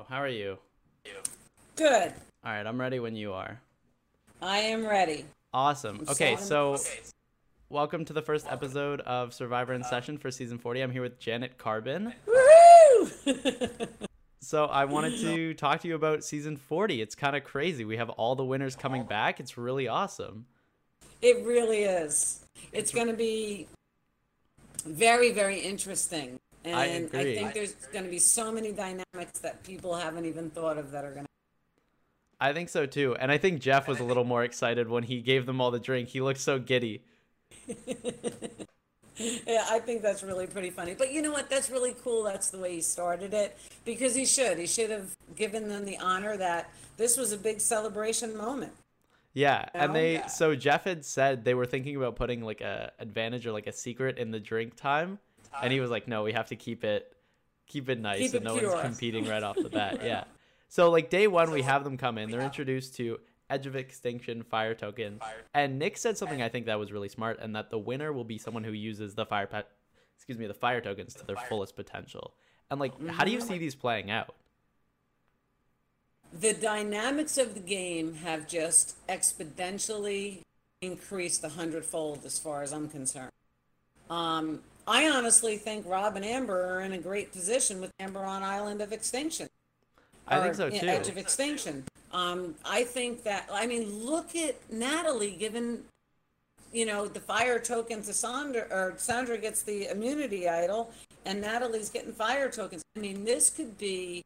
go. How are you? Good. All right, I'm ready when you are. I am ready. Awesome. Okay, so- so welcome to the first episode of Survivor in Session for season 40. I'm here with Janet Carbin. Woohoo! So I wanted to talk to you about season 40. It's kind of crazy. We have all the winners coming back. It's really awesome. it really is. It's going to be very, very interesting. And I agree. think there's going to be so many dynamics that people haven't even thought of that are going to. I think so too. And I think Jeff was a little more excited when he gave them all the drink. He looked so giddy. Yeah, I think that's really pretty funny. But you know what? That's really cool. That's the way he started it because he should. He should have given them the honor that this was a big celebration moment. Yeah, and know? they Yeah. so Jeff had said they were thinking about putting like a advantage or like a secret in the drink time, and he was like, "No, we have to keep it, keep it nice, Keep so it no pure." one's competing right off the bat." Yeah. So like day one, we have them come in. They're introduced to Edge of Extinction Fire Token, and Nick said something I think that was really smart, and that the winner will be someone who uses the fire pet, excuse me, the fire tokens to their fullest potential. And like, how do you see these playing out? the dynamics of the game have just exponentially increased a hundredfold as far as I'm concerned. Um, I honestly think Rob and Amber are in a great position with Amber on Island of Extinction. I think so too. Edge of Extinction. Um, I think that I mean, look at Natalie given, you know, the fire token to Sandra, or Sandra gets the immunity idol, and Natalie's getting fire tokens. I mean, this could be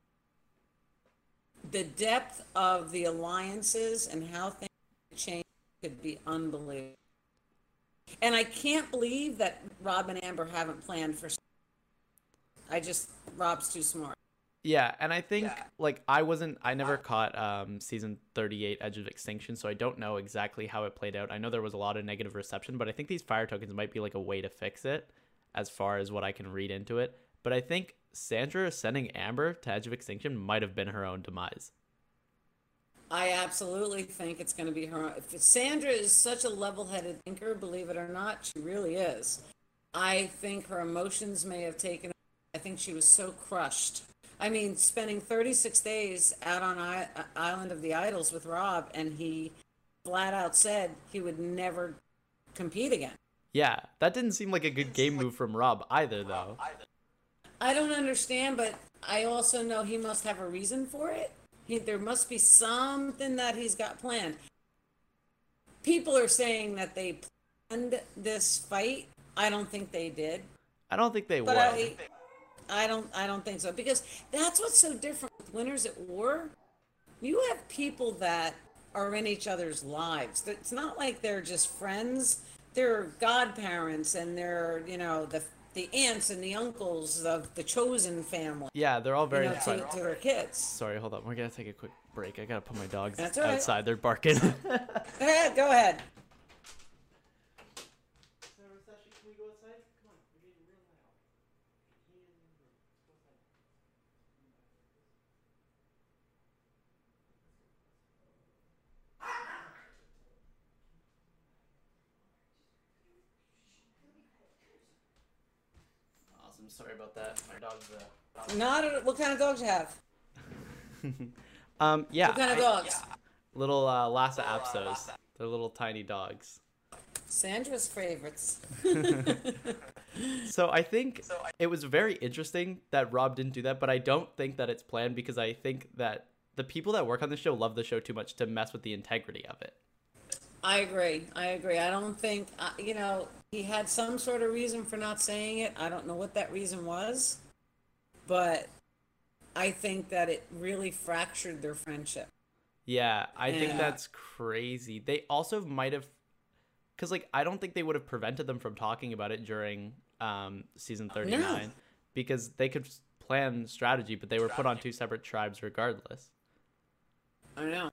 the depth of the alliances and how things change could be unbelievable. And I can't believe that Rob and Amber haven't planned for. I just Rob's too smart. Yeah, and I think like I wasn't I never caught um season 38 Edge of Extinction, so I don't know exactly how it played out. I know there was a lot of negative reception, but I think these fire tokens might be like a way to fix it as far as what I can read into it. But I think Sandra sending Amber to Edge of Extinction might have been her own demise. I absolutely think it's going to be her. If Sandra is such a level-headed thinker, believe it or not, she really is. I think her emotions may have taken. I think she was so crushed. I mean, spending 36 days out on I- Island of the Idols with Rob, and he flat out said he would never compete again. Yeah, that didn't seem like a good game move from Rob either though. I don't understand, but I also know he must have a reason for it. He, there must be something that he's got planned. People are saying that they planned this fight. I don't think they did, I don't think they but would. I, I don't, I don't think so because that's what's so different with Winners at War. You have people that are in each other's lives. It's not like they're just friends. They're godparents and they're, you know, the the aunts and the uncles of the chosen family. yeah, they're all very you know, to, to their kids. Sorry, hold on. We're going to take a quick break. I got to put my dogs That's all right. outside. They're barking. Go ahead, go ahead. Awesome. Sorry about that. My dog's uh, Not a, what kind of dogs you have? Um, yeah. What kind of I- dogs? Little uh, Lhasa Apsos. They're little tiny dogs. Sandra's favorites. So I think it was very interesting that Rob didn't do that, but I don't think that it's planned because I think that the people that work on the show love the show too much to mess with the integrity of it. I agree. I agree. I don't think, uh, you know, he had some sort of reason for not saying it. I don't know what that reason was, but I think that it really fractured their friendship. Yeah, I think that's crazy. They also might have, because like I don't think they would have prevented them from talking about it during um, season thirty nine, because they could plan strategy, but they were put on two separate tribes regardless. I know.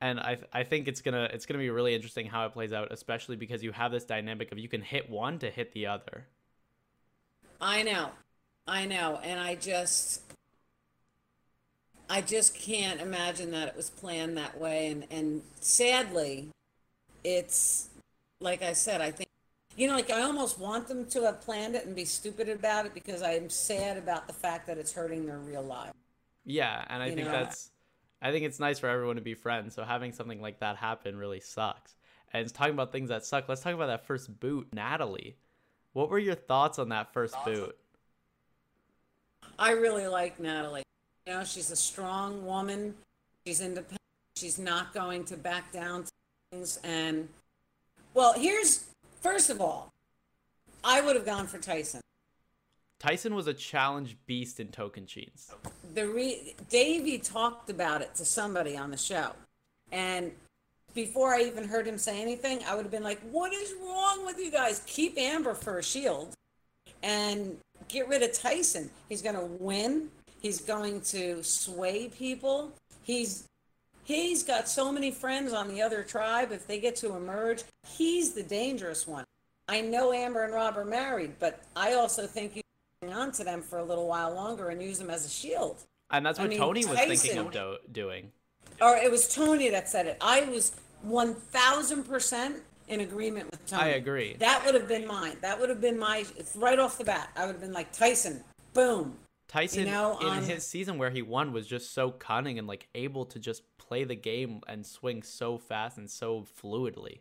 And I I think it's gonna it's gonna be really interesting how it plays out, especially because you have this dynamic of you can hit one to hit the other. I know. I know. And I just I just can't imagine that it was planned that way and and sadly it's like I said, I think you know, like I almost want them to have planned it and be stupid about it because I'm sad about the fact that it's hurting their real life. Yeah, and I You think know? that's I think it's nice for everyone to be friends. So having something like that happen really sucks. And it's talking about things that suck. Let's talk about that first boot, Natalie. What were your thoughts on that first boot? I really like Natalie. You know, she's a strong woman. She's independent. She's not going to back down to things. And, well, here's, first of all, I would have gone for Tyson. Tyson was a challenge beast in Tocantins. The re- Davey talked about it to somebody on the show. And before I even heard him say anything, I would have been like, what is wrong with you guys? Keep Amber for a shield and get rid of Tyson. He's going to win. He's going to sway people. He's he's got so many friends on the other tribe. If they get to emerge, he's the dangerous one. I know Amber and Rob are married, but I also think you on to them for a little while longer and use them as a shield. And that's I what mean, Tony was thinking of do- doing. Or it was Tony that said it. I was one thousand percent in agreement with Tony. I agree. That would have been mine. That would have been my it's right off the bat. I would have been like Tyson. Boom. Tyson know, in um, his season where he won was just so cunning and like able to just play the game and swing so fast and so fluidly.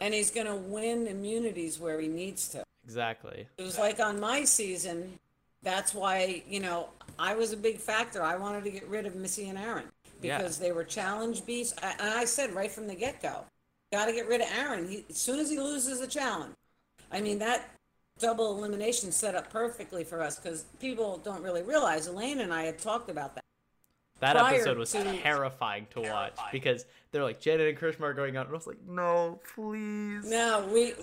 And he's gonna win immunities where he needs to. Exactly. It was like on my season. That's why you know I was a big factor. I wanted to get rid of Missy and Aaron Yeah. because they were challenge beasts. I, and I said right from the get go, got to get rid of Aaron. He, as soon as he loses a challenge, I mean that double elimination set up perfectly for us because people don't really realize. Elaine and I had talked about that. That Prior episode was to- terrifying to watch because they're like Janet and Karishma are going out, and I was like, no, please. No, we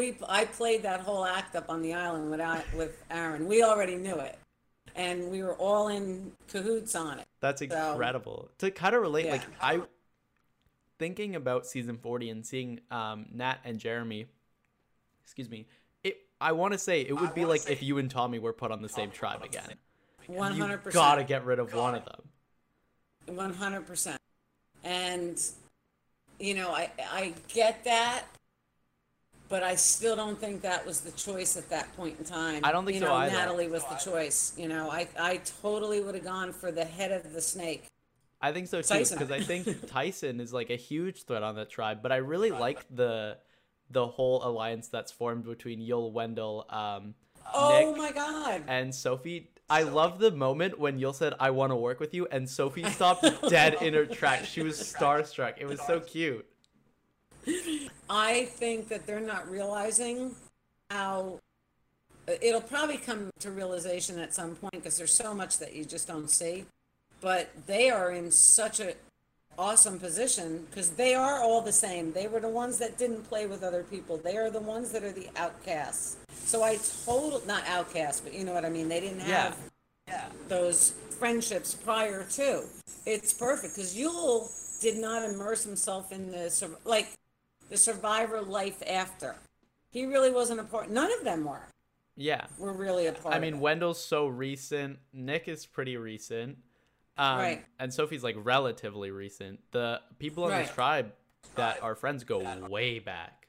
we I played that whole act up on the island without with Aaron. We already knew it, and we were all in cahoots on it. That's So- incredible. to kind of relate, like I thinking about season forty and seeing um, Nat and Jeremy. Excuse me. It. I want to say it would be like if you and Tommy were put on the same tribe again. One hundred percent. gotta get rid of one of them. One hundred percent. And you know, I I get that, but I still don't think that was the choice at that point in time. I don't think you so know, either. Natalie was the choice. You know, I I totally would have gone for the head of the snake. I think so too because I think Tyson is like a huge threat on the tribe. But I really like the the whole alliance that's formed between Yul Wendell, um, Oh Nick, my God. and Sophie. I love the moment when Yul said, "I want to work with you," and Sophie stopped dead in her tracks. She was starstruck. It was so cute. I think that they're not realizing how it'll probably come to realization at some point because there's so much that you just don't see. But they are in such a awesome position because they are all the same. They were the ones that didn't play with other people. They are the ones that are the outcasts. So I total not outcasts, but you know what I mean. They didn't have Yeah. those friendships prior to. It's perfect because Yul did not immerse himself in the like the survivor life after. He really wasn't a part. None of them were. Yeah. Were really a part. I of mean, it. Wendell's so recent. Nick is pretty recent. Um, Right. And Sophie's like relatively recent. The people in this tribe that are friends go way back.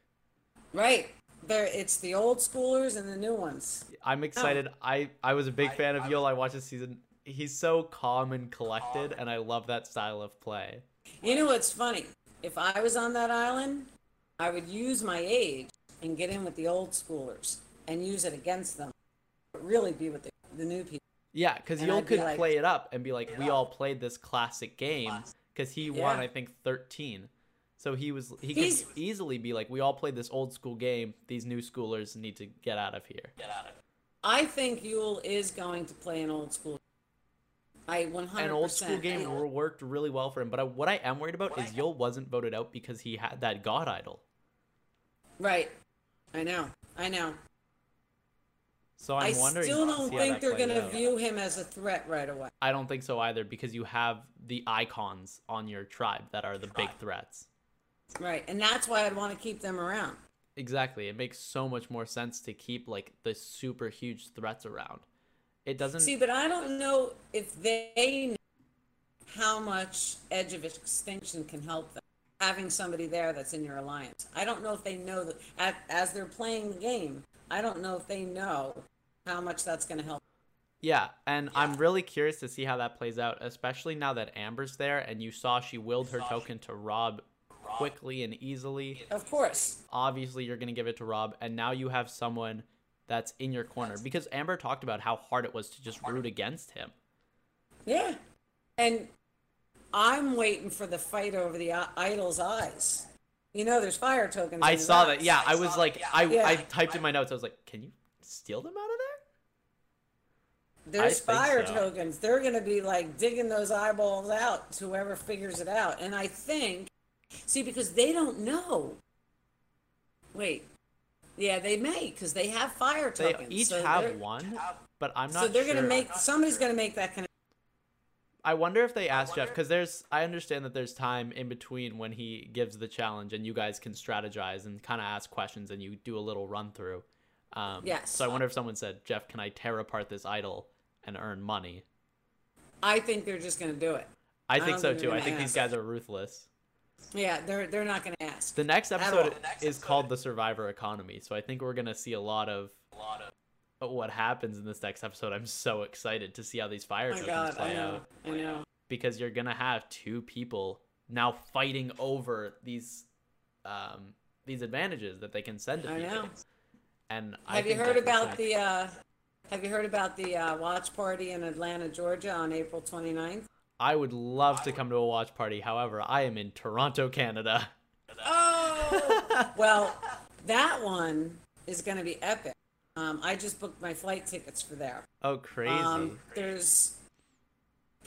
right there. It's the old schoolers and the new ones. I'm excited. I I was a big fan of Yul. I watched this season. He's so calm and collected, and I love that style of play. You know what's funny? If I was on that island, I would use my age and get in with the old schoolers and use it against them. But really be with the, the new people. Yeah, because Yul could like- play it up and be like, "We all played this classic game," because he won, I think, 13. So he was he He's- could easily be like, "We all played this old school game. These new schoolers need to get out of here." Get out of here. I think Yul is going to play an old school. I 100%. An old school game worked really well for him. But I, what I am worried about is Yul wasn't voted out because he had that god idol. Right. I know. I know. So I'm I wondering. still don't think they're going to view him as a threat right away. I don't think so either because you have the icons on your tribe that are the big threats. Right. And that's why I'd want to keep them around. Exactly. It makes so much more sense to keep like the super huge threats around. It doesn't See, but I don't know if they know how much Edge of Extinction can help them. Having somebody there that's in your alliance. I don't know if they know that as they're playing the game. I don't know if they know how much that's going to help. Yeah, and I'm really curious to see how that plays out, especially now that Amber's there and you saw she willed her token to Rob quickly and easily. Of course. Obviously, you're going to give it to Rob, and now you have someone that's in your corner because Amber talked about how hard it was to just root against him. Yeah. And I'm waiting for the fight over the i- idol's eyes. You know, there's fire tokens. I saw that. Yeah, I was like, I, Yeah. I typed in my notes. I was like, can you steal them out of there? There's think fire so. tokens. They're going to be like digging those eyeballs out to whoever figures it out. And I think, see, because they don't know. Wait. Yeah, they may because they have fire tokens. They each so have one, but I'm not So they're sure. going to make, somebody's going to make that connection. I wonder if they asked Jeff because there's. I understand that there's time in between when he gives the challenge and you guys can strategize and kind of ask questions and you do a little run through. Um, Yes. So I wonder if someone said, Jeff, can I tear apart this idol and earn money? I think they're just going to do it. I I think don't so think too. I gonna think these guys are ruthless. Yeah, they're they're not going to ask. The next At episode all. is called the Survivor Economy, so I think we're gonna see a lot of a lot of what happens in this next episode. I'm so excited to see how these fire Oh tokens play I know, out I know. because you're gonna have two people now fighting over these um, these advantages that they can send to I people. know. And I Have you heard about the uh, Have you heard about the uh, watch party in Atlanta, Georgia, on April 29th? I would love to come to a watch party. However, I am in Toronto, Canada. Oh, well, that one is going to be epic. Um, I just booked my flight tickets for there. Oh, crazy! Um, there's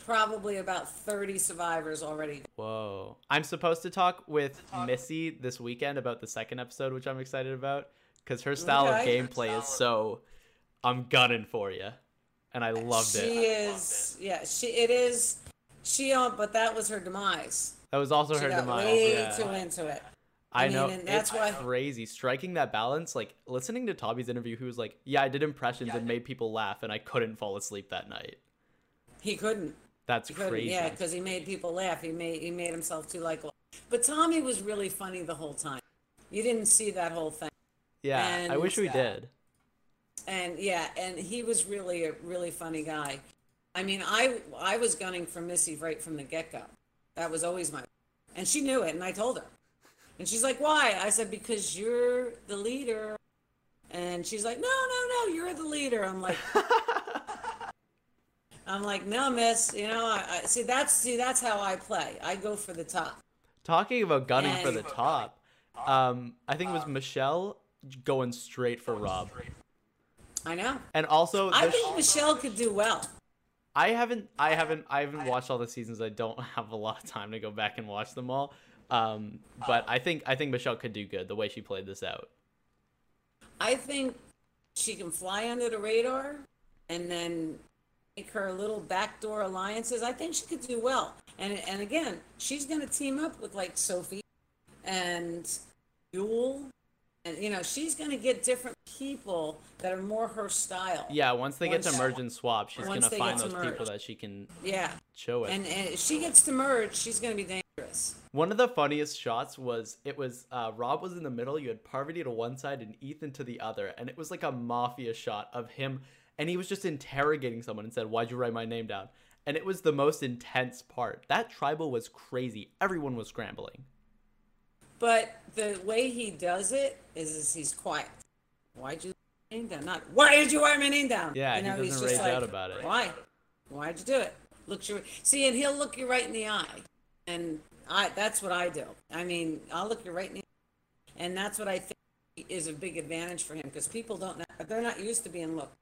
probably about 30 survivors already. Whoa. I'm supposed to talk with Missy this weekend about the second episode, which I'm excited about, because her style Okay. of gameplay is so. I'm gunning for you, and I loved it. she it. is, yeah, she it is. She on, but that was her demise. That was also She her demise. way yeah. too into it. I, I mean, know. and that's it's why- crazy striking that balance. Like listening to Toby's interview, he was like, "Yeah, I did impressions and made people laugh, and I couldn't fall asleep that night." He couldn't. That's He couldn't, crazy. yeah, because he made people laugh. He made he made himself too likable. But Tommy was really funny the whole time. You didn't see that whole thing, Yeah, I wish we did. and yeah, and he was really a really funny guy. I mean, I I was gunning for Missy right from the get go. That was always my, and she knew it, and I told her, and she's like, "Why?" I said, "Because you're the leader," and she's like, "No, no, no, you're the leader." I'm like. I'm like, no, miss. You know, I, I see that's see that's how I play. I go for the top. Talking about gunning for the top, um, I think it was Michelle going straight for Rob, I know. and also I think sh- Michelle could do well. I haven't, I haven't, I haven't watched all the seasons. I don't have a lot of time to go back and watch them all. Um, but I think, I think Michelle could do good the way she played this out. I think she can fly under the radar and then make her little backdoor alliances. I think she could do well. And and again, she's going to team up with like Sophie and Yul. And you know, she's going to get different people that are more her style. Yeah, once they get to Once- merge and swap, she's gonna find those to people that she can Yeah. show it. And, and if she gets to merge, she's going to be One of the funniest shots was it was uh, Rob was in the middle, you had Parvati to one side and Ethan to the other, and it was like a mafia shot of him, and he was just interrogating someone and said, "Why'd you write my name down?" And it was the most intense part. That tribal was crazy. Everyone was scrambling. But the way he does it is, is he's quiet. Why'd you write my name down? Not why did you write my name down? Yeah, you know, he's doesn't just rage like, out about it. Why? Why'd you do it? Looks you see, and he'll look you right in the eye, and I that's what I do. I mean, I'll look you right in the and that's what I think is a big advantage for him because people don't know, they're not used to being looked,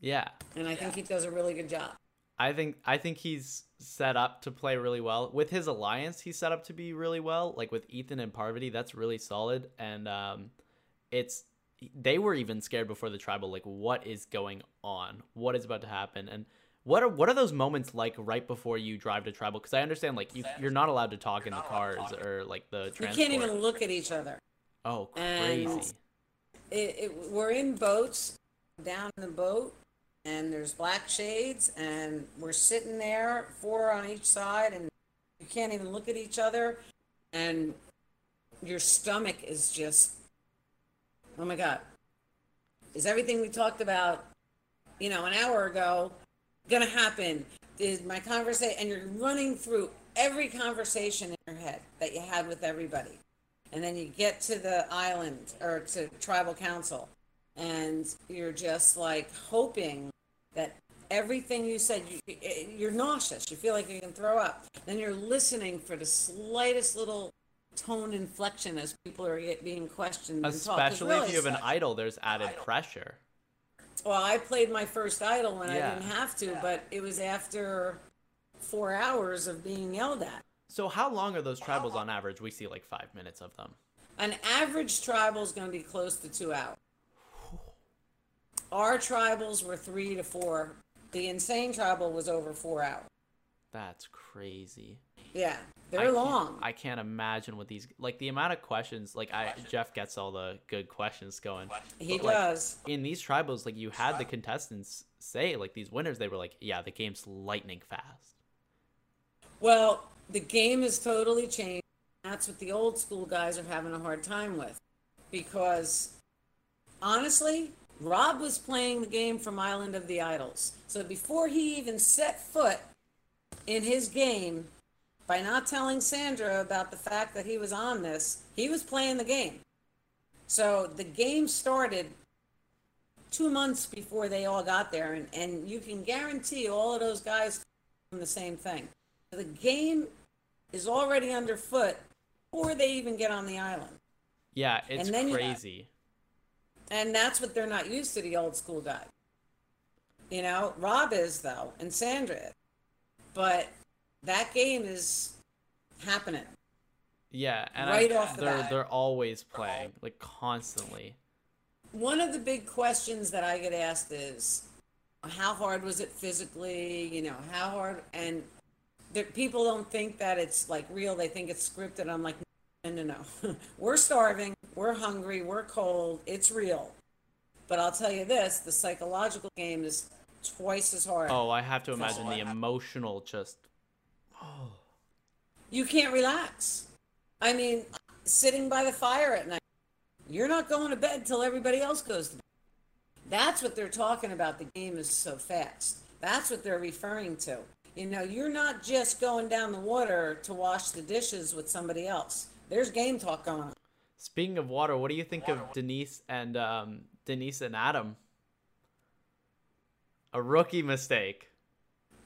Yeah. and I think he does a really good job. I think I think he's set up to play really well with his alliance. He's set up to be really well, like with Ethan and Parvati. That's really solid, and um, it's they were even scared before the tribal. Like, what is going on? What is about to happen? And what are what are those moments like right before you drive to tribal? Because I understand like you you're not allowed to talk in the cars or like the You transport. can't even look at each other. oh, and- crazy! it, it, we're in boats down in the boat and there's black shades and we're sitting there four on each side and you can't even look at each other and your stomach is just oh my god is everything we talked about you know, an hour ago gonna happen? Is my conversation, and you're running through every conversation in your head that you had with everybody. And then you get to the island or to tribal council, and you're just like hoping that everything you said, you, eh, you're nauseous. You feel like you can throw up. Then you're listening for the slightest little tone inflection as people are get, being questioned. and talk. 'Cause Especially really, if you have an idol, there's added pressure. Well, I played my first idol when Yeah. I didn't have to, but it was after four hours of being yelled at. So how long are those tribals on average? We see like five minutes of them. An average tribal is going to be close to two hours. Our tribals were three to four. The insane tribal was over four hours. That's crazy. Yeah, I they're can't- long. I can't imagine what these like the amount of questions. Like I Jeff gets all the good questions going. he but, like, does. in these tribals, like you had the contestants say, like these winners, they were like, "Yeah, the game's lightning fast." Well, the game has totally changed. That's what the old school guys are having a hard time with. Because honestly, Rob was playing the game from Island of the Idols. So before he even set foot in his game, by not telling Sandra about the fact that he was on this, he was playing the game. So the game started two months before they all got there, and, and you can guarantee all of those guys from the same thing. The game is already underfoot before they even get on the island. Yeah, it's And crazy. And that's what they're not used to, the old school guy. You know, Rob is, though, and Sandra is. But that game is happening. Yeah, and Right I, off the they're bat. they're always playing, like constantly. One of the big questions that I get asked is, how hard was it physically? You know, how hard? And there, people don't think that it's like real. They think it's scripted. I'm like, no, no, no. we're starving. We're hungry. We're cold. It's real. But I'll tell you this: the psychological game is twice as hard. Oh, I have to imagine the emotional just. You can't relax. I mean, sitting by the fire at night, you're not going to bed till everybody else goes to bed. That's what they're talking about. The game is so fast. That's what they're referring to. You know, you're not just going down the water to wash the dishes with somebody else. There's game talk going on. Speaking of water, what do you think of Denise and um, Denise and Adam? A rookie mistake.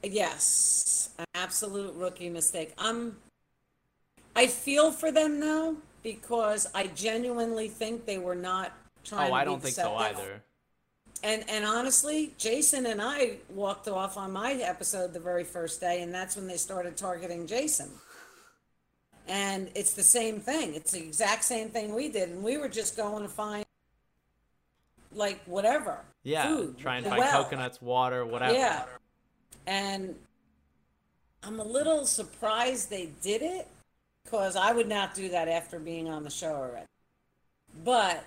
Yes, an absolute rookie mistake. I'm I feel for them now because I genuinely think they were not trying to Oh, I don't think so either. And and honestly, Jason and I walked off on my episode the very first day, and that's when they started targeting Jason. And it's the same thing. It's the exact same thing we did, and we were just going to find like whatever. Yeah, food, try and find well. coconuts, water, whatever. Yeah. And I'm a little surprised they did it because I would not do that after being on the show already. But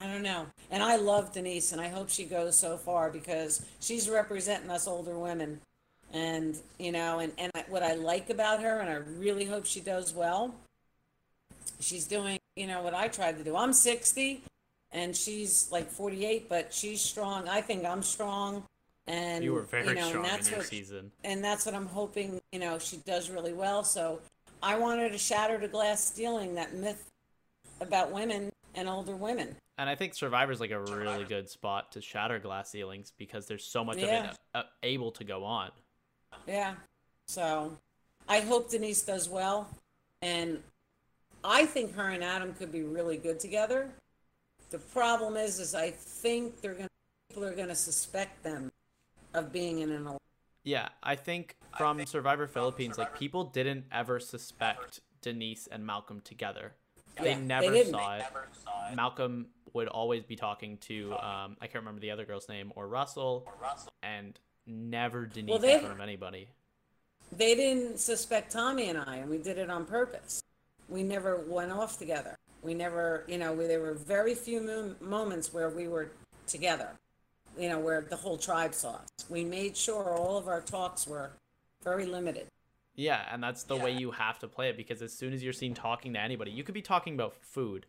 I don't know. And I love Denise and I hope she goes so far because she's representing us older women. And, you know, and, and what I like about her, and I really hope she does well, she's doing, you know, what I tried to do. I'm 60 and she's like 48, but she's strong. I think I'm strong. And You were very you know, strong in that's your what, season. and that's what I'm hoping. You know, she does really well. So I wanted to shatter the glass ceiling, that myth about women and older women. And I think Survivor's like a really good spot to shatter glass ceilings because there's so much Yeah. of it uh, able to go on. Yeah. So I hope Denise does well. And I think her and Adam could be really good together. The problem is, is I think they're going to, people are going to suspect them of being in an, Yeah, I think from Survivor Philippines, like people didn't ever suspect Denise and Malcolm together. They Yeah, they never didn't. saw it. Malcolm would always be talking to um, I can't remember the other girl's name or Russell, and never Denise they- in front of anybody. they didn't suspect Tommy and I, and we did it on purpose. We never went off together. We never, you know, we, there were very few mo- moments where we were together, you know, where the whole tribe saw us. We made sure all of our talks were very limited. Yeah, and that's the way you have to play it because as soon as you're seen talking to anybody, you could be talking about food,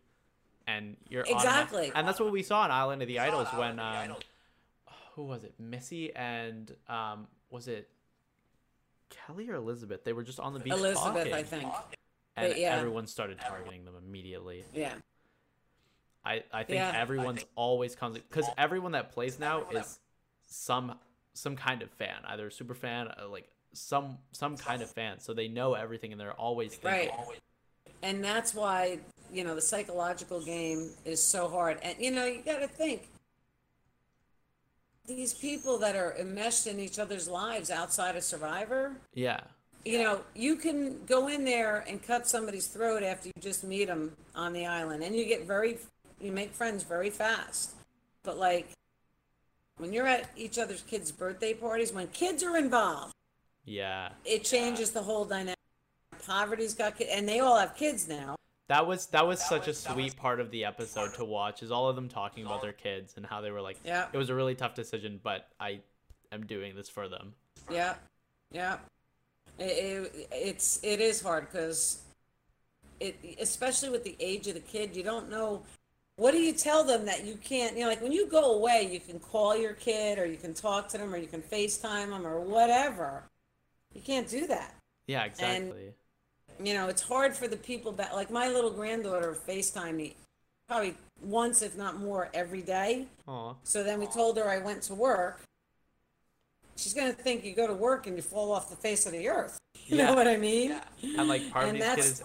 and you're Exactly. and that's what we saw on Island of the Idols when um, who was it? Missy and um, was it Kelly or Elizabeth? They were just on the beach Elizabeth, talking, I think. and But yeah. everyone started targeting them immediately. Yeah. I, I think Yeah. everyone's always comes because everyone that plays now is some some kind of fan, either a super fan, uh, like some some kind of fan. So they know everything and they're always thinking. Right. And that's why, you know, the psychological game is so hard. And, you know, you got to think these people that are enmeshed in each other's lives outside of Survivor, Yeah, you know, you can go in there and cut somebody's throat after you just meet them on the island. And you get very, you make friends very fast. But, like, when you're at each other's kids' birthday parties, when kids are involved, yeah. it changes the whole dynamic. Parvati's got kids, and they all have kids now. That was that was such a sweet part of the episode to watch. Is all of them talking about their kids and how they were like, Yeah. it was a really tough decision, but I am doing this for them. Yeah, yeah. It, it, it's it is hard because it especially with the age of the kid, you don't know. What do you tell them that you can't? You know, like when you go away, you can call your kid, or you can talk to them, or you can FaceTime them, or whatever. You can't do that. Yeah, exactly. and, You know, it's hard for the people that like my little granddaughter FaceTime me probably once, if not more, every day. Aw. So then we told her I went to work. She's gonna think you go to work and you fall off the face of the earth. You Yeah. know what I mean? yeah. and like part of And these that's- kids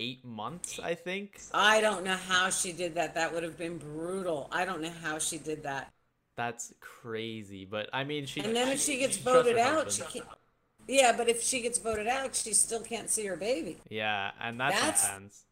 eight months, I think. I don't know how she did that. That would have been brutal. I don't know how she did that. That's crazy. But I mean, she. And then if she gets she voted out, she can't. Yeah, but if she gets voted out, she still can't see her baby. Yeah, and that's, That's- intense.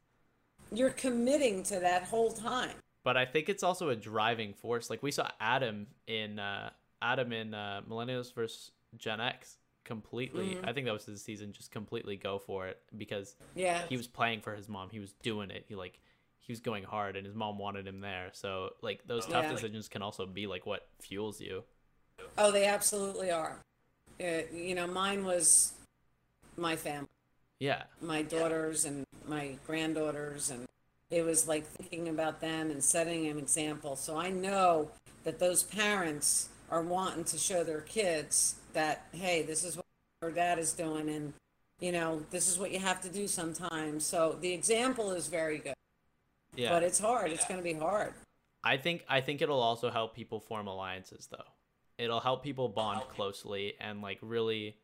You're committing to that whole time. But I think it's also a driving force. Like we saw Adam in uh, Adam in uh, Millennials versus Gen X completely. Mm-hmm. I think that was his season. Just completely go for it because Yeah. he was playing for his mom. He was doing it. He like he was going hard, and his mom wanted him there. So like those tough Yeah. decisions can also be like what fuels you. Oh, they absolutely are. Uh, you know, mine was my family. Yeah, my daughters and my granddaughters and it was like thinking about them and setting an example so i know that those parents are wanting to show their kids that hey this is what our dad is doing and you know this is what you have to do sometimes so the example is very good yeah. but it's hard it's going to be hard I think I think it'll also help people form alliances though. It'll help people bond closely and like really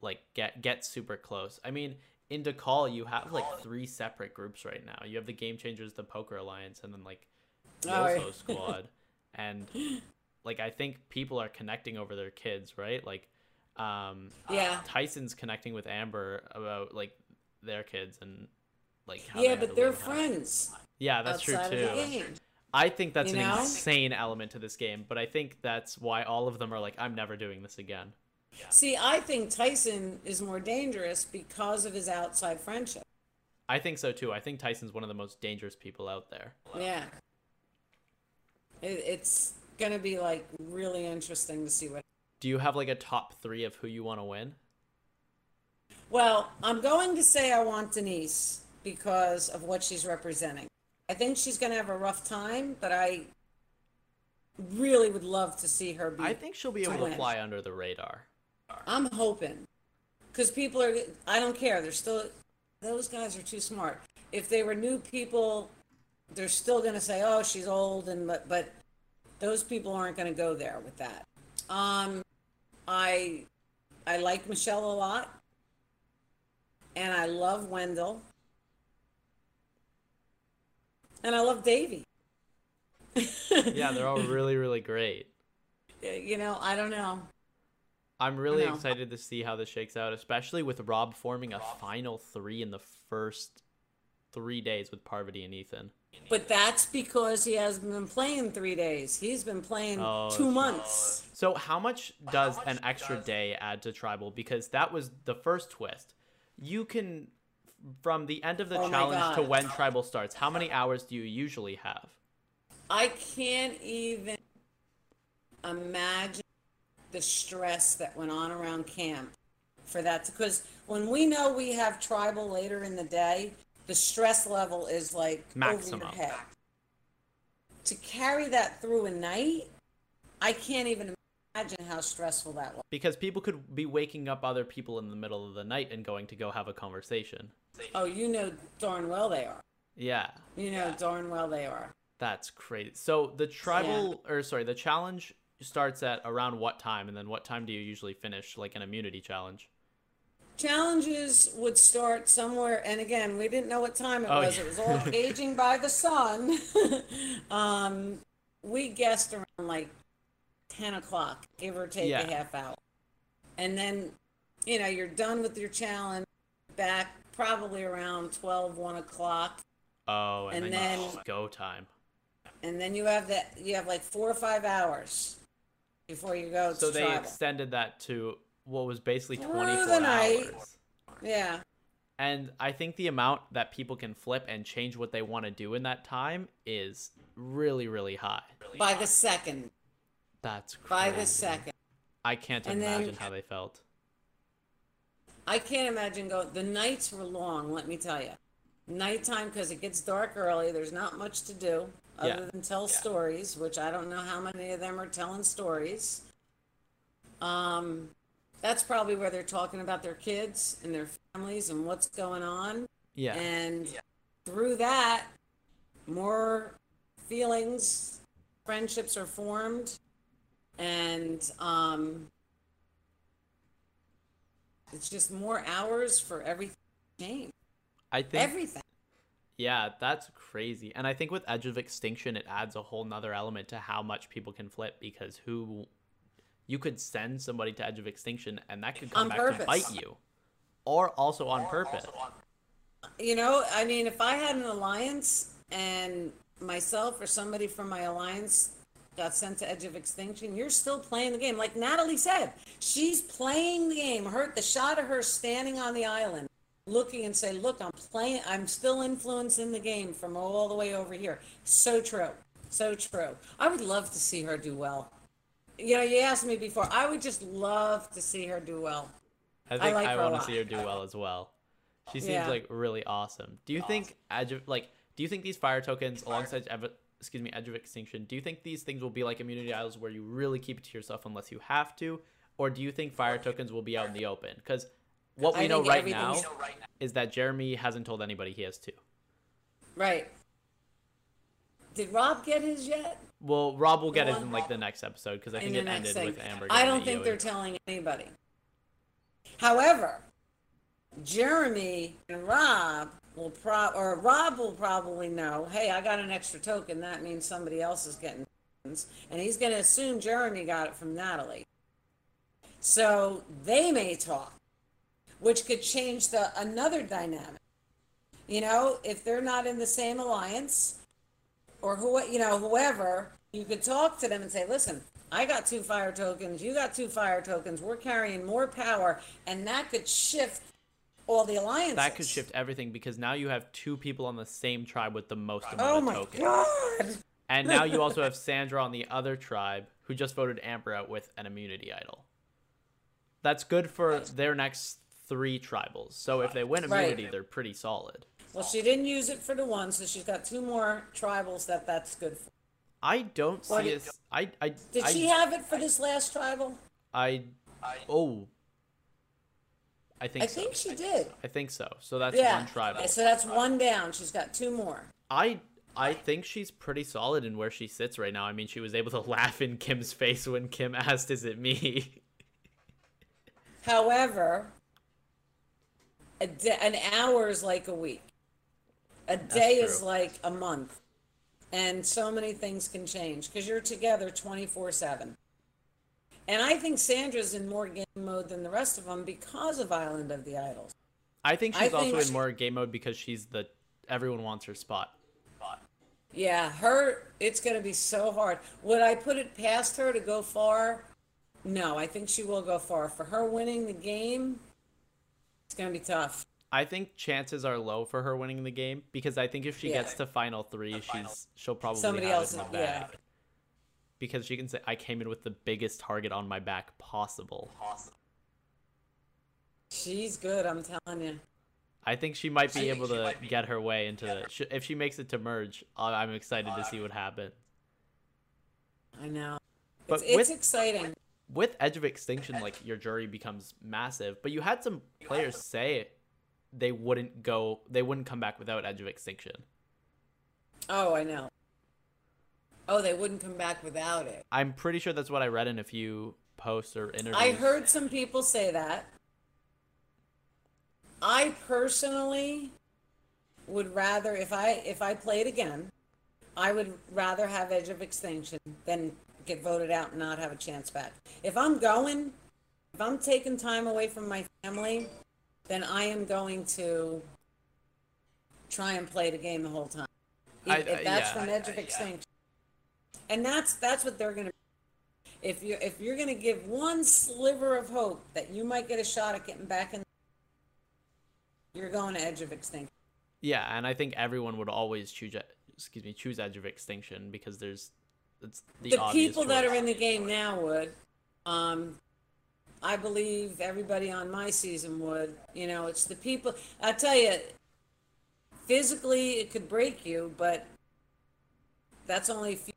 like get get super close. I mean, in Call you have like three separate groups right now. You have the Game Changers, the Poker Alliance, and then like the Oh, yeah. Squad. And like I think people are connecting over their kids, right? Like um yeah Tyson's connecting with Amber about like their kids and like how yeah they but they're live and how- friends Yeah, that's outside true of too. the game I think that's You an know? insane element to this game, but I think that's why all of them are like, I'm never doing this again. see i think tyson is more dangerous because of his outside friendship I think so too. I think Tyson's one of the most dangerous people out there. Yeah. It, it's going to be like really interesting to see what. Do you have like a top three of who you want to win? Well, I'm going to say I want Denise because of what she's representing. I think she's going to have a rough time, but I really would love to see her be. I think she'll be able to fly under the radar. I'm hoping. Because people are, I don't care. They're still, those guys are too smart. If they were new people, they're still going to say, oh, she's old, and but, but those people aren't going to go there with that. Um, I, I like Michelle a lot, and I love Wendell, and I love Davy. Yeah, they're all really, really great. You know, I don't know. I'm really excited to see how this shakes out, especially with Rob forming a final three in the first three days with Parvati and Ethan. But that's because he hasn't been playing three days. He's been playing Oh, two that's months. So, how much does an extra day add to Tribal? Because that was the first twist. You can, from the end of the Oh challenge to when Tribal starts, how many hours do you usually have? I can't even imagine the stress that went on around camp for that. Because when we know we have tribal later in the day, the stress level is like Maximum. over your head. To carry that through a night, I can't even imagine how stressful that was. Because people could be waking up other people in the middle of the night and going to go have a conversation. Oh, you know darn well they are. Yeah. You know darn well they are. That's crazy. So the tribal or sorry, the challenge starts at around what time and then what time do you usually finish like an immunity challenge? Challenges would start somewhere, and again, we didn't know what time it Oh, was. yeah. It was all aging by the sun. um, we guessed around like 10 o'clock, give or take Yeah. a half hour. And then, you know, you're done with your challenge back probably around 12, 1 o'clock. Oh, and, And then, then- go time. And then you have that, you have like four or five hours before you go to So they tribal. extended that to what was basically Through 24 hours. yeah. And I think the amount that people can flip and change what they want to do in that time is really, really high. By the second. That's crazy. By the second. I can't And then- imagine how they felt. I can't imagine go. The nights were long. Let me tell you, nighttime because it gets dark early. There's not much to do other Yeah. than tell stories, which I don't know how many of them are telling stories. Um, that's probably where they're talking about their kids and their families and what's going on. Yeah. And through that, more feelings, friendships are formed, and um, it's just more hours for everything. to change. I think Everything. Yeah, that's crazy. And I think with Edge of Extinction, it adds a whole nother element to how much people can flip because who you could send somebody to Edge of Extinction and that could come On back purpose. to bite you. Or also on purpose. You know, I mean, if I had an alliance and myself or somebody from my alliance got sent to Edge of Extinction, you're still playing the game. Like Natalie said, she's playing the game. Her the shot of her standing on the island, looking and say, "Look, I'm playing. I'm still influencing the game from all the way over here." So true, so true. I would love to see her do well. You know, you asked me before. I would just love to see her do well. I think I, like a want to see her do well as well. She seems Yeah. like really awesome. Do you think Edge of, like do you think these fire tokens alongside Ev- excuse me Edge of Extinction, do you think these things will be like immunity idols where you really keep it to yourself unless you have to or do you think fire tokens will be out in the open? Cuz what we I know right now is that Jeremy hasn't told anybody he has two. Right. Did Rob get his yet? Well, Rob will get it in like the next episode because I think it ended with. Amber. I don't think they're telling anybody. However, Jeremy and Rob will pro or Rob will probably know, hey, I got an extra token. That means somebody else is getting tokens. and he's going to assume Jeremy got it from Natalie. So they may talk, which could change the another dynamic. You know, if they're not in the same alliance, or who you know whoever you could talk to them and say listen i got two fire tokens you got two fire tokens we're carrying more power and that could shift all the alliances That could shift everything because now you have two people on the same tribe with the most amount oh of my tokens. god And now you also have Sandra on the other tribe who just voted Amber out with an immunity idol. That's good for their next three tribals. So if they win Right. immunity, they're pretty solid. Well she didn't use it for the one so she's got two more tribals that that's good for I don't What see us. I I did I, she have it for this last tribal I oh. I think i so. think she did I think so. So that's yeah one tribal. so that's one down she's got two more I I think she's pretty solid in where she sits right now. I mean, she was able to laugh in Kim's face when Kim asked, "Is it me?" However, a an hour is like a week. A day is like a month. And so many things can change because you're together 24 7. And I think Sandra's in more game mode than the rest of them because of Island of the Idols. I think I she's also think- in more game mode because she's the everyone wants her spot. Yeah, her, it's going to be so hard. Would I put it past her to go far? No, I think she will go far. For her winning the game, it's going to be tough. I think chances are low for her winning the game because I think if she Yeah. gets to final three, she's she'll probably Somebody else in the is- yeah. Because she can say, "I came in with the biggest target on my back possible." She's good, I'm telling you. I think she might be able to get her way into the. If she makes it to merge, I'm excited to see what happens. I know. But it's, with, it's exciting. With Edge of Extinction, like your jury becomes massive, but you had some players say they wouldn't go, they wouldn't come back without Edge of Extinction. Oh, I know. Oh, they wouldn't come back without it. I'm pretty sure that's what I read in a few posts or interviews. I heard some people say that. I personally would rather if I if I played again, I would rather have Edge of Extinction than get voted out and not have a chance back. If I'm going, if I'm taking time away from my family, then I am going to try and play the game the whole time. If, I, if that's yeah, from Edge of Extinction, yeah. and that's that's what they're going to. If you if you're going to give one sliver of hope that you might get a shot at getting back in, you're going to Edge of Extinction. Yeah, and I think everyone would always choose excuse me choose Edge of Extinction because there's it's the, the people choice. that are in the game now would. Um, I believe everybody on my season would. You know, it's the people. I tell you, physically it could break you, but that's only a few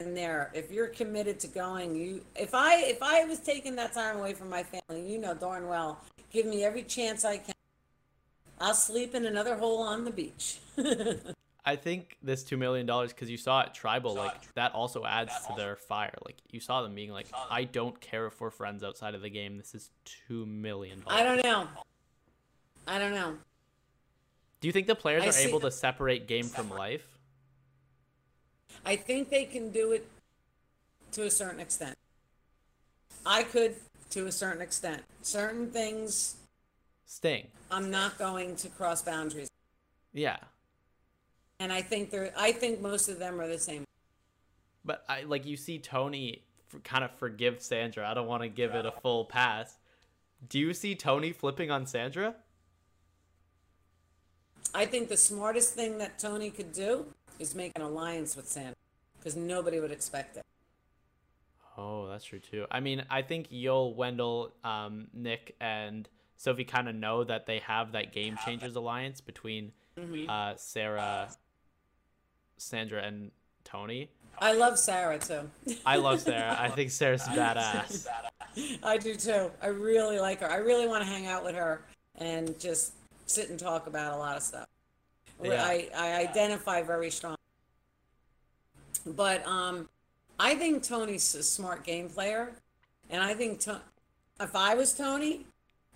in there. If you're committed to going, you. If I if I was taking that time away from my family, you know darn well, give me every chance I can. I'll sleep in another hole on the beach. I think this two million dollars because you saw it tribal saw like it. that also adds that to also. their fire. Like you saw them being like, I don't care if we're friends outside of the game. This is two million. I don't know. I don't know. Do you think the players I are see. able to separate game from life? I think they can do it to a certain extent. I could to a certain extent. Certain things. Sting. I'm not going to cross boundaries. Yeah and I think they're I think most of them are the same. But I like you see Tony kind of forgive Sandra. I don't want to give it a full pass. Do you see Tony flipping on Sandra? I think the smartest thing that Tony could do is make an alliance with Sandra because nobody would expect it. Oh, that's true too. I mean, I think Yul, Wendell, um, Nick, and Sophie kind of know that they have that Game Changers alliance between mm-hmm. uh, Sarah Sandra and Tony. I love Sarah too. I love Sarah. I think Sarah's badass. I do too. I really like her. I really want to hang out with her and just sit and talk about a lot of stuff. Yeah. I, I identify very strong. But um, I think Tony's a smart game player. And I think to- if I was Tony,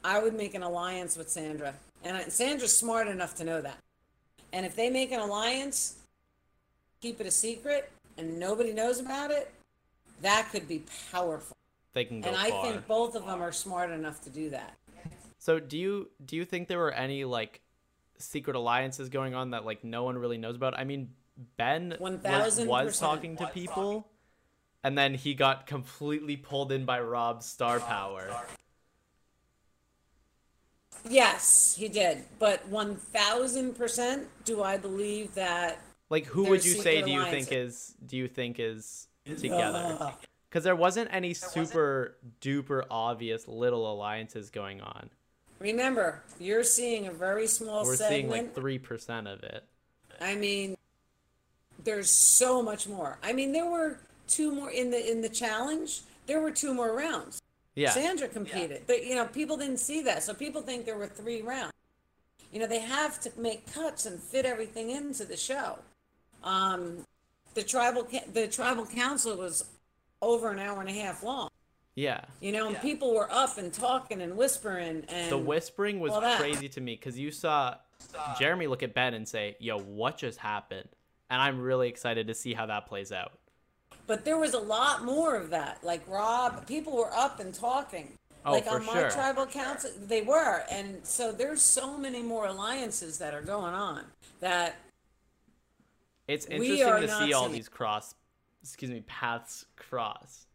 I would make an alliance with Sandra. And Sandra's smart enough to know that. And if they make an alliance, keep it a secret and nobody knows about it, that could be powerful. They can go And I think both of them are smart enough to do that. So do you do you think there were any like secret alliances going on that like no one really knows about? I mean, Ben was, was talking to people and then he got completely pulled in by Rob's star power. Yes, he did. But 1000% do I believe that like, who would you say do you think is do you think is together? Because there wasn't any super duper obvious little alliances going on. Remember, you're seeing a very small We're segment. seeing like three percent of it. I mean, there's so much more. I mean, there were two more in the in the challenge. There were two more rounds. Yeah. Sandra competed, yeah. but you know, people didn't see that, so people think there were three rounds. You know, they have to make cuts and fit everything into the show. Um, the tribal the tribal council was over an hour and a half long. Yeah. You know, and yeah. people were up and talking and whispering and the whispering was crazy to me because you saw Jeremy look at Ben and say, "Yo, what just happened?" And I'm really excited to see how that plays out. But there was a lot more of that. Like Rob, people were up and talking. Oh, like on my sure. tribal council, they were, and so there's so many more alliances that are going on that it's interesting to see all these cross, excuse me, paths cross.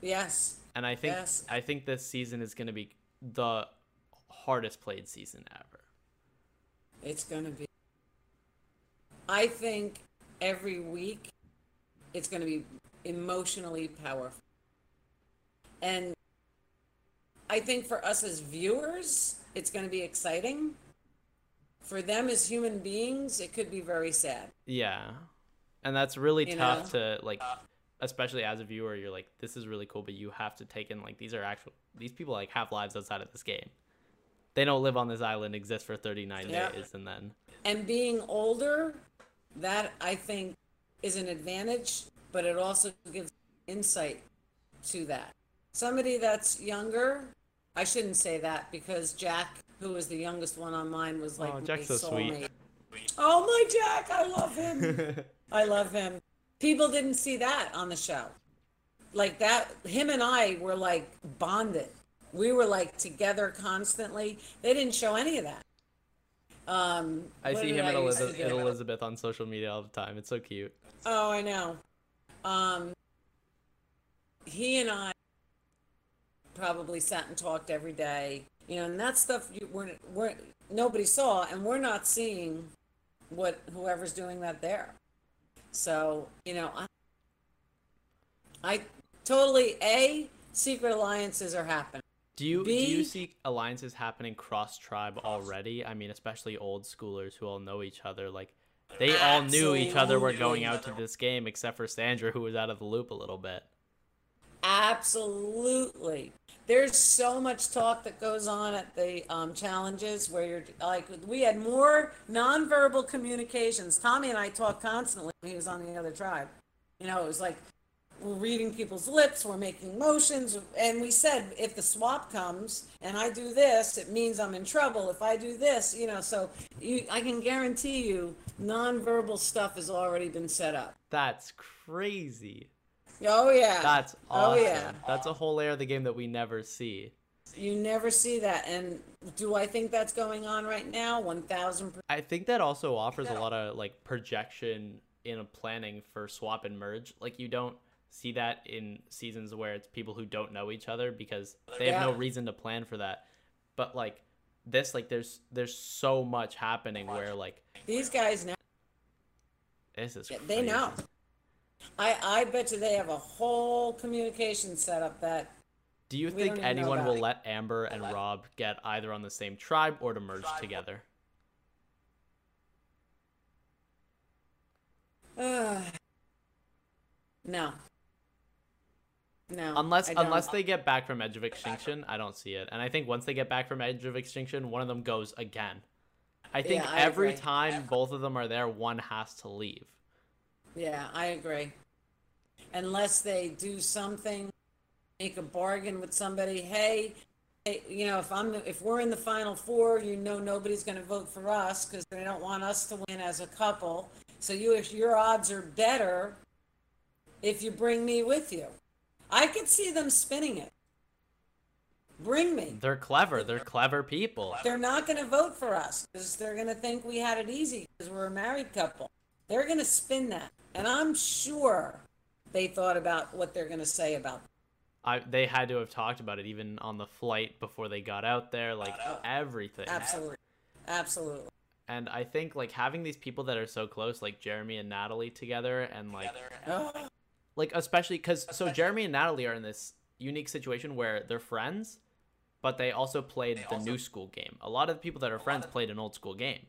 Yes. And I think yes. I think this season is going to be the hardest played season ever. It's going to be. I think every week it's going to be emotionally powerful. And I think for us as viewers, it's going to be exciting. For them as human beings, it could be very sad. Yeah. And that's really You tough to like especially as a viewer, you're like, this is really cool, but you have to take in like these are actual these people like have lives outside of this game. They don't live on this island, exist for thirty nine Yeah. days and then And being older, that I think is an advantage, but it also gives insight to that. Somebody that's younger, I shouldn't say that because Jack, who was the youngest one on mine, was like Oh, my Jack's so sweet. soulmate. Oh my Jack, I love him. I love him. People didn't see that on the show. Like that, him and I were like bonded. We were like together constantly. They didn't show any of that. Um, I see him and Elizabeth, and Elizabeth on social media all the time. It's so cute. Oh, I know. Um, he and I probably sat and talked every day, you know, and that stuff you we're, we're nobody saw, and we're not seeing what whoever's doing that there. So, you know, I, I totally a secret alliances are happening. Do you do you see alliances happening cross tribe already? I mean, especially old schoolers who all know each other. Like they all knew each other were going out to this game, except for Sandra, who was out of the loop a little bit. Absolutely. There's so much talk that goes on at the um, challenges where you're like, we had more nonverbal communications. Tommy and I talked constantly when he was on the other tribe. You know, it was like we're reading people's lips, we're making motions, and we said if the swap comes and I do this, it means I'm in trouble. If I do this, you know, so you, I can guarantee you, nonverbal stuff has already been set up. That's crazy. Oh yeah. That's Oh, yeah. That's a whole layer of the game that we never see. You never see that. And do I think that's going on right now? 1000%. I think that also offers a lot of like projection in a planning for swap and merge. Like you don't see that in seasons where it's people who don't know each other because they have no reason to plan for that. But like this like there's there's so much happening where like These guys now, this is they crazy. know. I, I bet you they have a whole communication setup that, Do you think don't even know anyone will let Amber and Rob get either on the same tribe or to merge together? uh, no. No. Unless unless they get back from Edge of Extinction, I don't see it. And I think once they get back from Edge of Extinction, one of them goes again. I think Yeah, I every agree. time both of them are there, one has to leave. Yeah, I agree. Unless they do something, make a bargain with somebody. Hey, hey, you know, if I'm if we're in the final four, you know nobody's going to vote for us because they don't want us to win as a couple. So you, if your odds are better, if you bring me with you, I could see them spinning it. Bring me. They're clever. They're clever people. They're not going to vote for us because they're going to think we had it easy because we're a married couple. They're going to spin that. And I'm sure they thought about what they're going to say about I they had to have talked about it even on the flight before they got out there, like everything. Absolutely. Absolutely. And I think like having these people that are so close, like Jeremy and Natalie together, and like Oh, like especially because so Jeremy and Natalie are in this unique situation where they're friends, but they also played the new school game. A lot of the people that are friends played an old school game,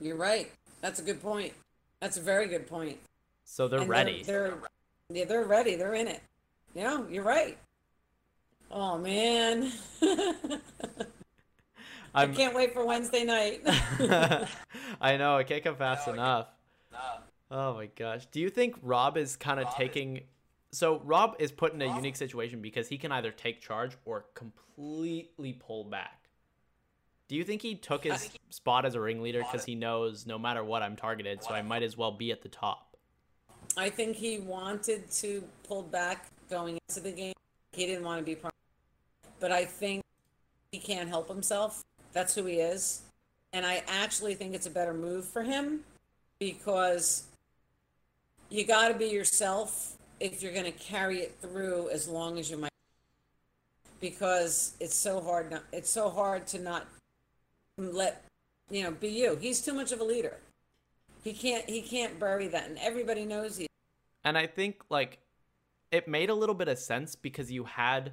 you're right. That's a good point. That's a very good point. so they're And ready. They're, yeah, they're ready. They're in it. Yeah, you're right. Oh man. I can't wait for Wednesday night. I know it can't come fast enough. Oh my gosh. Do you think Rob is kind of taking so Rob is put in a unique situation because he can either take charge or completely pull back. Do you think he took his spot as a ringleader because he knows no matter what I'm targeted, so I might as well be at the top? I think he wanted to pull back going into the game. He didn't want to be part. But I think he can't help himself. That's who he is. And I actually think it's a better move for him because you got to be yourself if you're going to carry it through as long as you might because it's so hard not, it's so hard to not let you know be you. He's too much of a leader. He can't he can't bury that and everybody knows he And I think like it made a little bit of sense because you had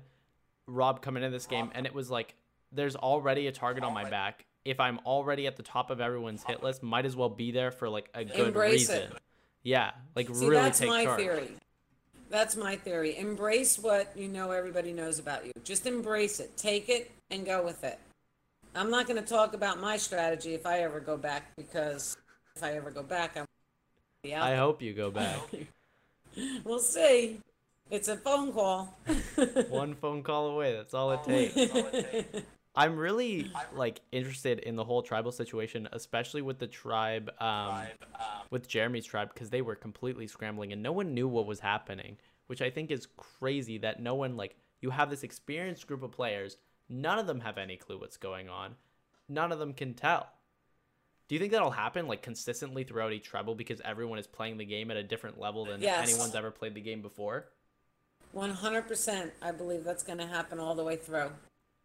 Rob come into this game and it was like there's already a target on my back. If I'm already at the top of everyone's hit list, might as well be there for like a good Embrace reason. it. Yeah, like See, really that's take my charge. theory. That's my theory. Embrace what you know everybody knows about you. Just embrace it. Take it and go with it. I'm not going to talk about my strategy if I ever go back because if I ever go back, I'm be out. I hope you go back. We'll see. It's a phone call. One phone call away. That's all it takes. I'm really like interested in the whole tribal situation, especially with the tribe, um, with Jeremy's tribe, because they were completely scrambling and no one knew what was happening, which I think is crazy. That no one like you have this experienced group of players, none of them have any clue what's going on, none of them can tell. Do you think that'll happen like consistently throughout each tribal because everyone is playing the game at a different level than Yes. anyone's ever played the game before? 100%. I believe that's going to happen all the way through.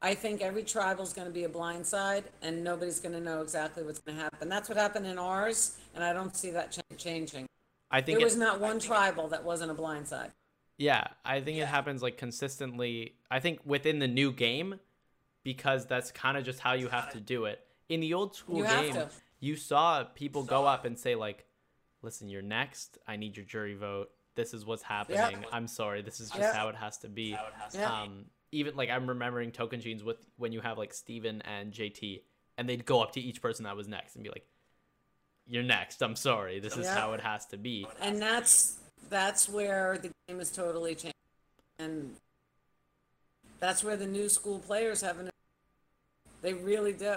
I think every tribal is going to be a blind side, and nobody's going to know exactly what's going to happen. That's what happened in ours, and I don't see that ch- changing. I think There it- was not one tribal that wasn't a blind side. Yeah, I think it happens like consistently. I think within the new game, because that's kind of just how you have to do it. In the old school You game, you saw people go up and say like, "Listen, you're next. I need your jury vote. This is what's happening. I'm sorry. This is just Yep. how it has to be." Yep. Um, even like I'm remembering Tocantins with when you have like Steven and JT, and they'd go up to each person that was next and be like, "You're next. I'm sorry. This is Yep. how it has to be." And that's that's where the game is totally changed. And that's where the new school players have an they really do.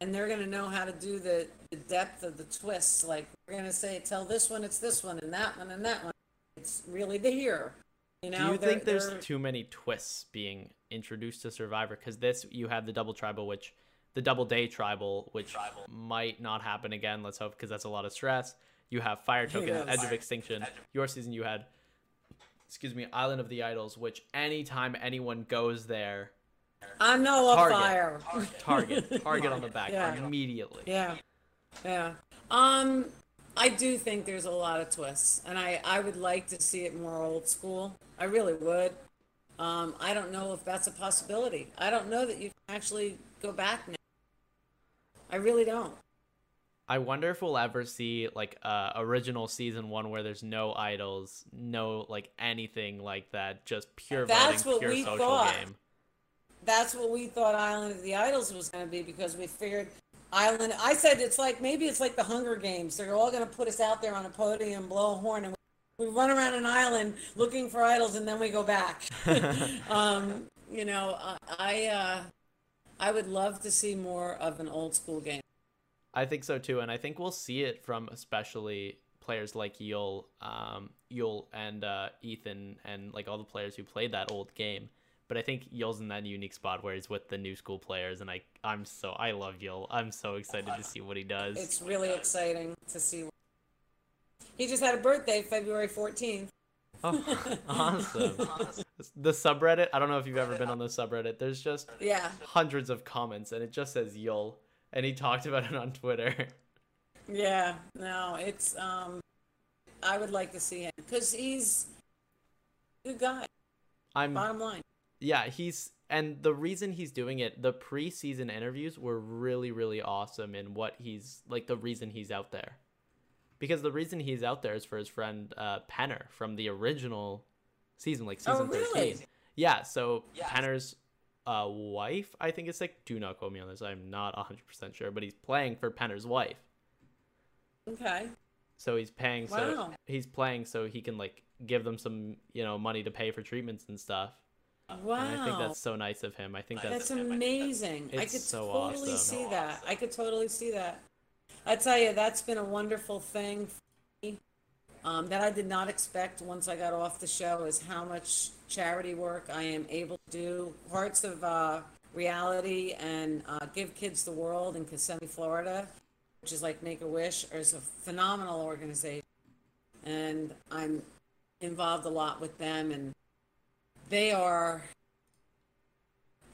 And they're going to know how to do the, the depth of the twists. Like, we're going to say, tell this one, it's this one, and that one, and that one. It's really the here. You know, Do you They're- think there's they're- too many twists being introduced to Survivor? Because this, you have the double tribal, which the double day tribal, which might not happen again. Let's hope, because that's a lot of stress. You have fire tokens, is. edge of extinction. Your season, you had, excuse me, Island of the Idols, which anytime anyone goes there, I know a Target. fire. target, target on the back Yeah. immediately. Yeah, yeah. Um, I do think there's a lot of twists, and I I would like to see it more old school. I really would. Um, I don't know if that's a possibility. I don't know that you can actually go back now. I really don't. I wonder if we'll ever see like uh, original season one where there's no idols, no like anything like that, just pure That's voting, what pure we social thought. game. That's what we thought Island of the Idols was going to be because we figured Island. I said it's like maybe it's like the Hunger Games. They're all going to put us out there on a podium, blow a horn, and we run around an island looking for idols, and then we go back. um, you know, I I, uh, I would love to see more of an old school game. I think so too, and I think we'll see it from especially players like Yul, um, Yul and uh, Ethan, and like all the players who played that old game. But I think Yul's in that unique spot where he's with the new school players, and I I'm so I love Yul. I'm so excited to see what he does. It's really exciting to see. He just had a birthday, February 14th. Oh, awesome. the subreddit. I don't know if you've ever been on the subreddit. There's just Yeah, hundreds of comments, and it just says Yul, and he talked about it on Twitter. yeah. No, it's um, I would like to see him because he's a good guy. I'm Bottom line. Yeah, he's and the reason he's doing it, the preseason interviews were really, really awesome in what he's like the reason he's out there. Because the reason he's out there is for his friend uh, Penner from the original season, like Oh, season really? 13. Yeah, so Penner's uh, wife, I think it's like, do not quote me on this, I'm not 100% sure, but he's playing for Penner's wife. Okay. So he's paying so Wow. he's playing so he can like give them some, you know, money to pay for treatments and stuff. Wow. And I think that's so nice of him. I think that's, That's amazing. I could so totally awesome. see that. I could totally see that. I tell you, that's been a wonderful thing for me um, that I did not expect once I got off the show is how much charity work I am able to do. Hearts of uh, Reality and uh, Give Kids the World in Kissimmee, Florida, which is like Make a Wish, is a phenomenal organization. And I'm involved a lot with them, and they are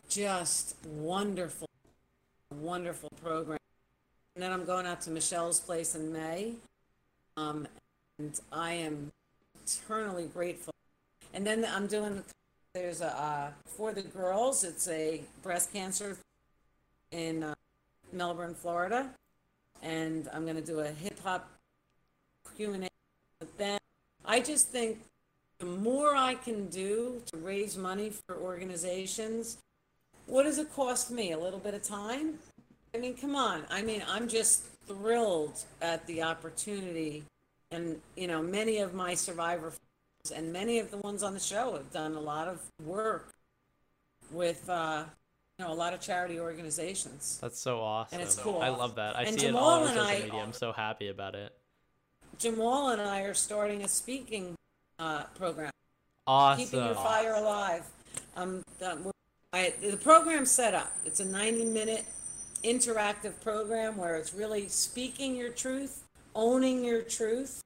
just wonderful, wonderful program. And then I'm going out to Michelle's place in May, um, and I am eternally grateful. And then I'm doing there's a uh, for the girls. It's a breast cancer in uh, Melbourne, Florida, and I'm going to do a hip hop Q and A with them. I just think the more I can do to raise money for organizations, what does it cost me? A little bit of time? I mean, come on. I mean, I'm just thrilled at the opportunity. And, you know, many of my survivor friends and many of the ones on the show have done a lot of work with, uh, you know, a lot of charity organizations. That's so awesome. And it's cool. I love that. I And see it Jamal all over and social I- media. I'm so happy about it. Jamal and I are starting a speaking uh, program. Awesome. Keeping Your Fire Alive. Um, I, the program's set up. It's a 90 minute interactive program where it's really speaking your truth, owning your truth.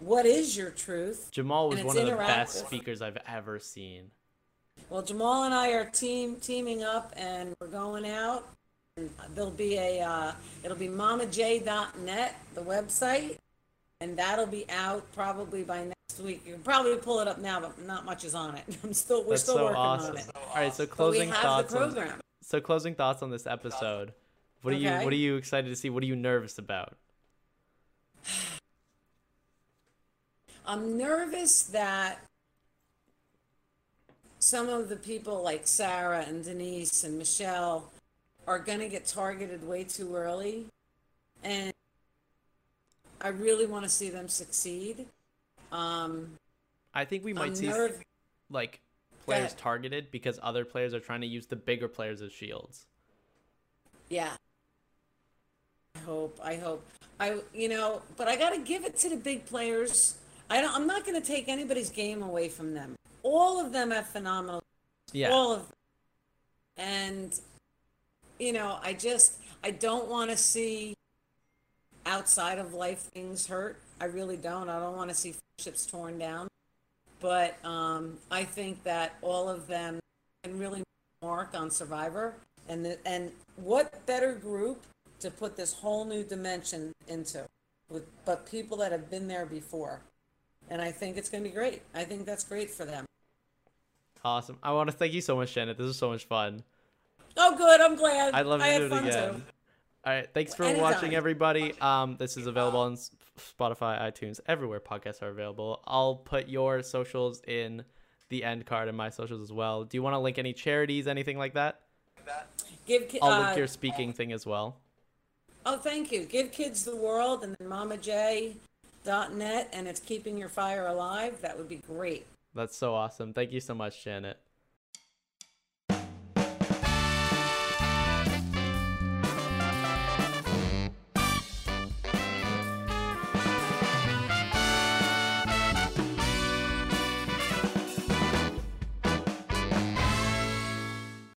What is your truth? Jamal was one of the best speakers I've ever seen. Well, Jamal and I are team teaming up, and we're going out. And there'll be a uh, it'll be mamaj.net, the website, and that'll be out probably by next week. You can probably pull it up now, but not much is on it. I'm still we're That's still so working awesome. on it. So All right, so But we closing have thoughts. the On, program. so closing thoughts on this episode. What are you What are you excited to see? What are you nervous about? I'm nervous that some of the people like Sarah and Denise and Michelle are going to get targeted way too early. And I really want to see them succeed. Um, I think we might see like players targeted because other players are trying to use the bigger players as shields. Yeah. I hope. I hope. I you know, but I got to give it to the big players. I don't I'm not going to take anybody's game away from them. All of them have phenomenal Yeah. all of them. And you know, I just I don't want to see outside of life things hurt. I really don't. I don't want to see friendships torn down. But um, I think that all of them can really mark on Survivor. And the, and what better group to put this whole new dimension into, with but people that have been there before. And I think it's going to be great. I think that's great for them. Awesome. I want to thank you so much, Janet. This was so much fun. Oh, good. I'm glad. I'd love to I do had it fun again. too. All right. Thanks for Anytime. watching, everybody. Um, this is available on Spotify, iTunes, everywhere podcasts are available. I'll put your socials in the end card and my socials as well. Do you want to link any charities, anything like that? Give I'll uh, link your speaking thing as well. Oh, thank you. Give Kids the World and then mamaj.net and it's keeping your fire alive. That would be great. That's so awesome. Thank you so much, Janet.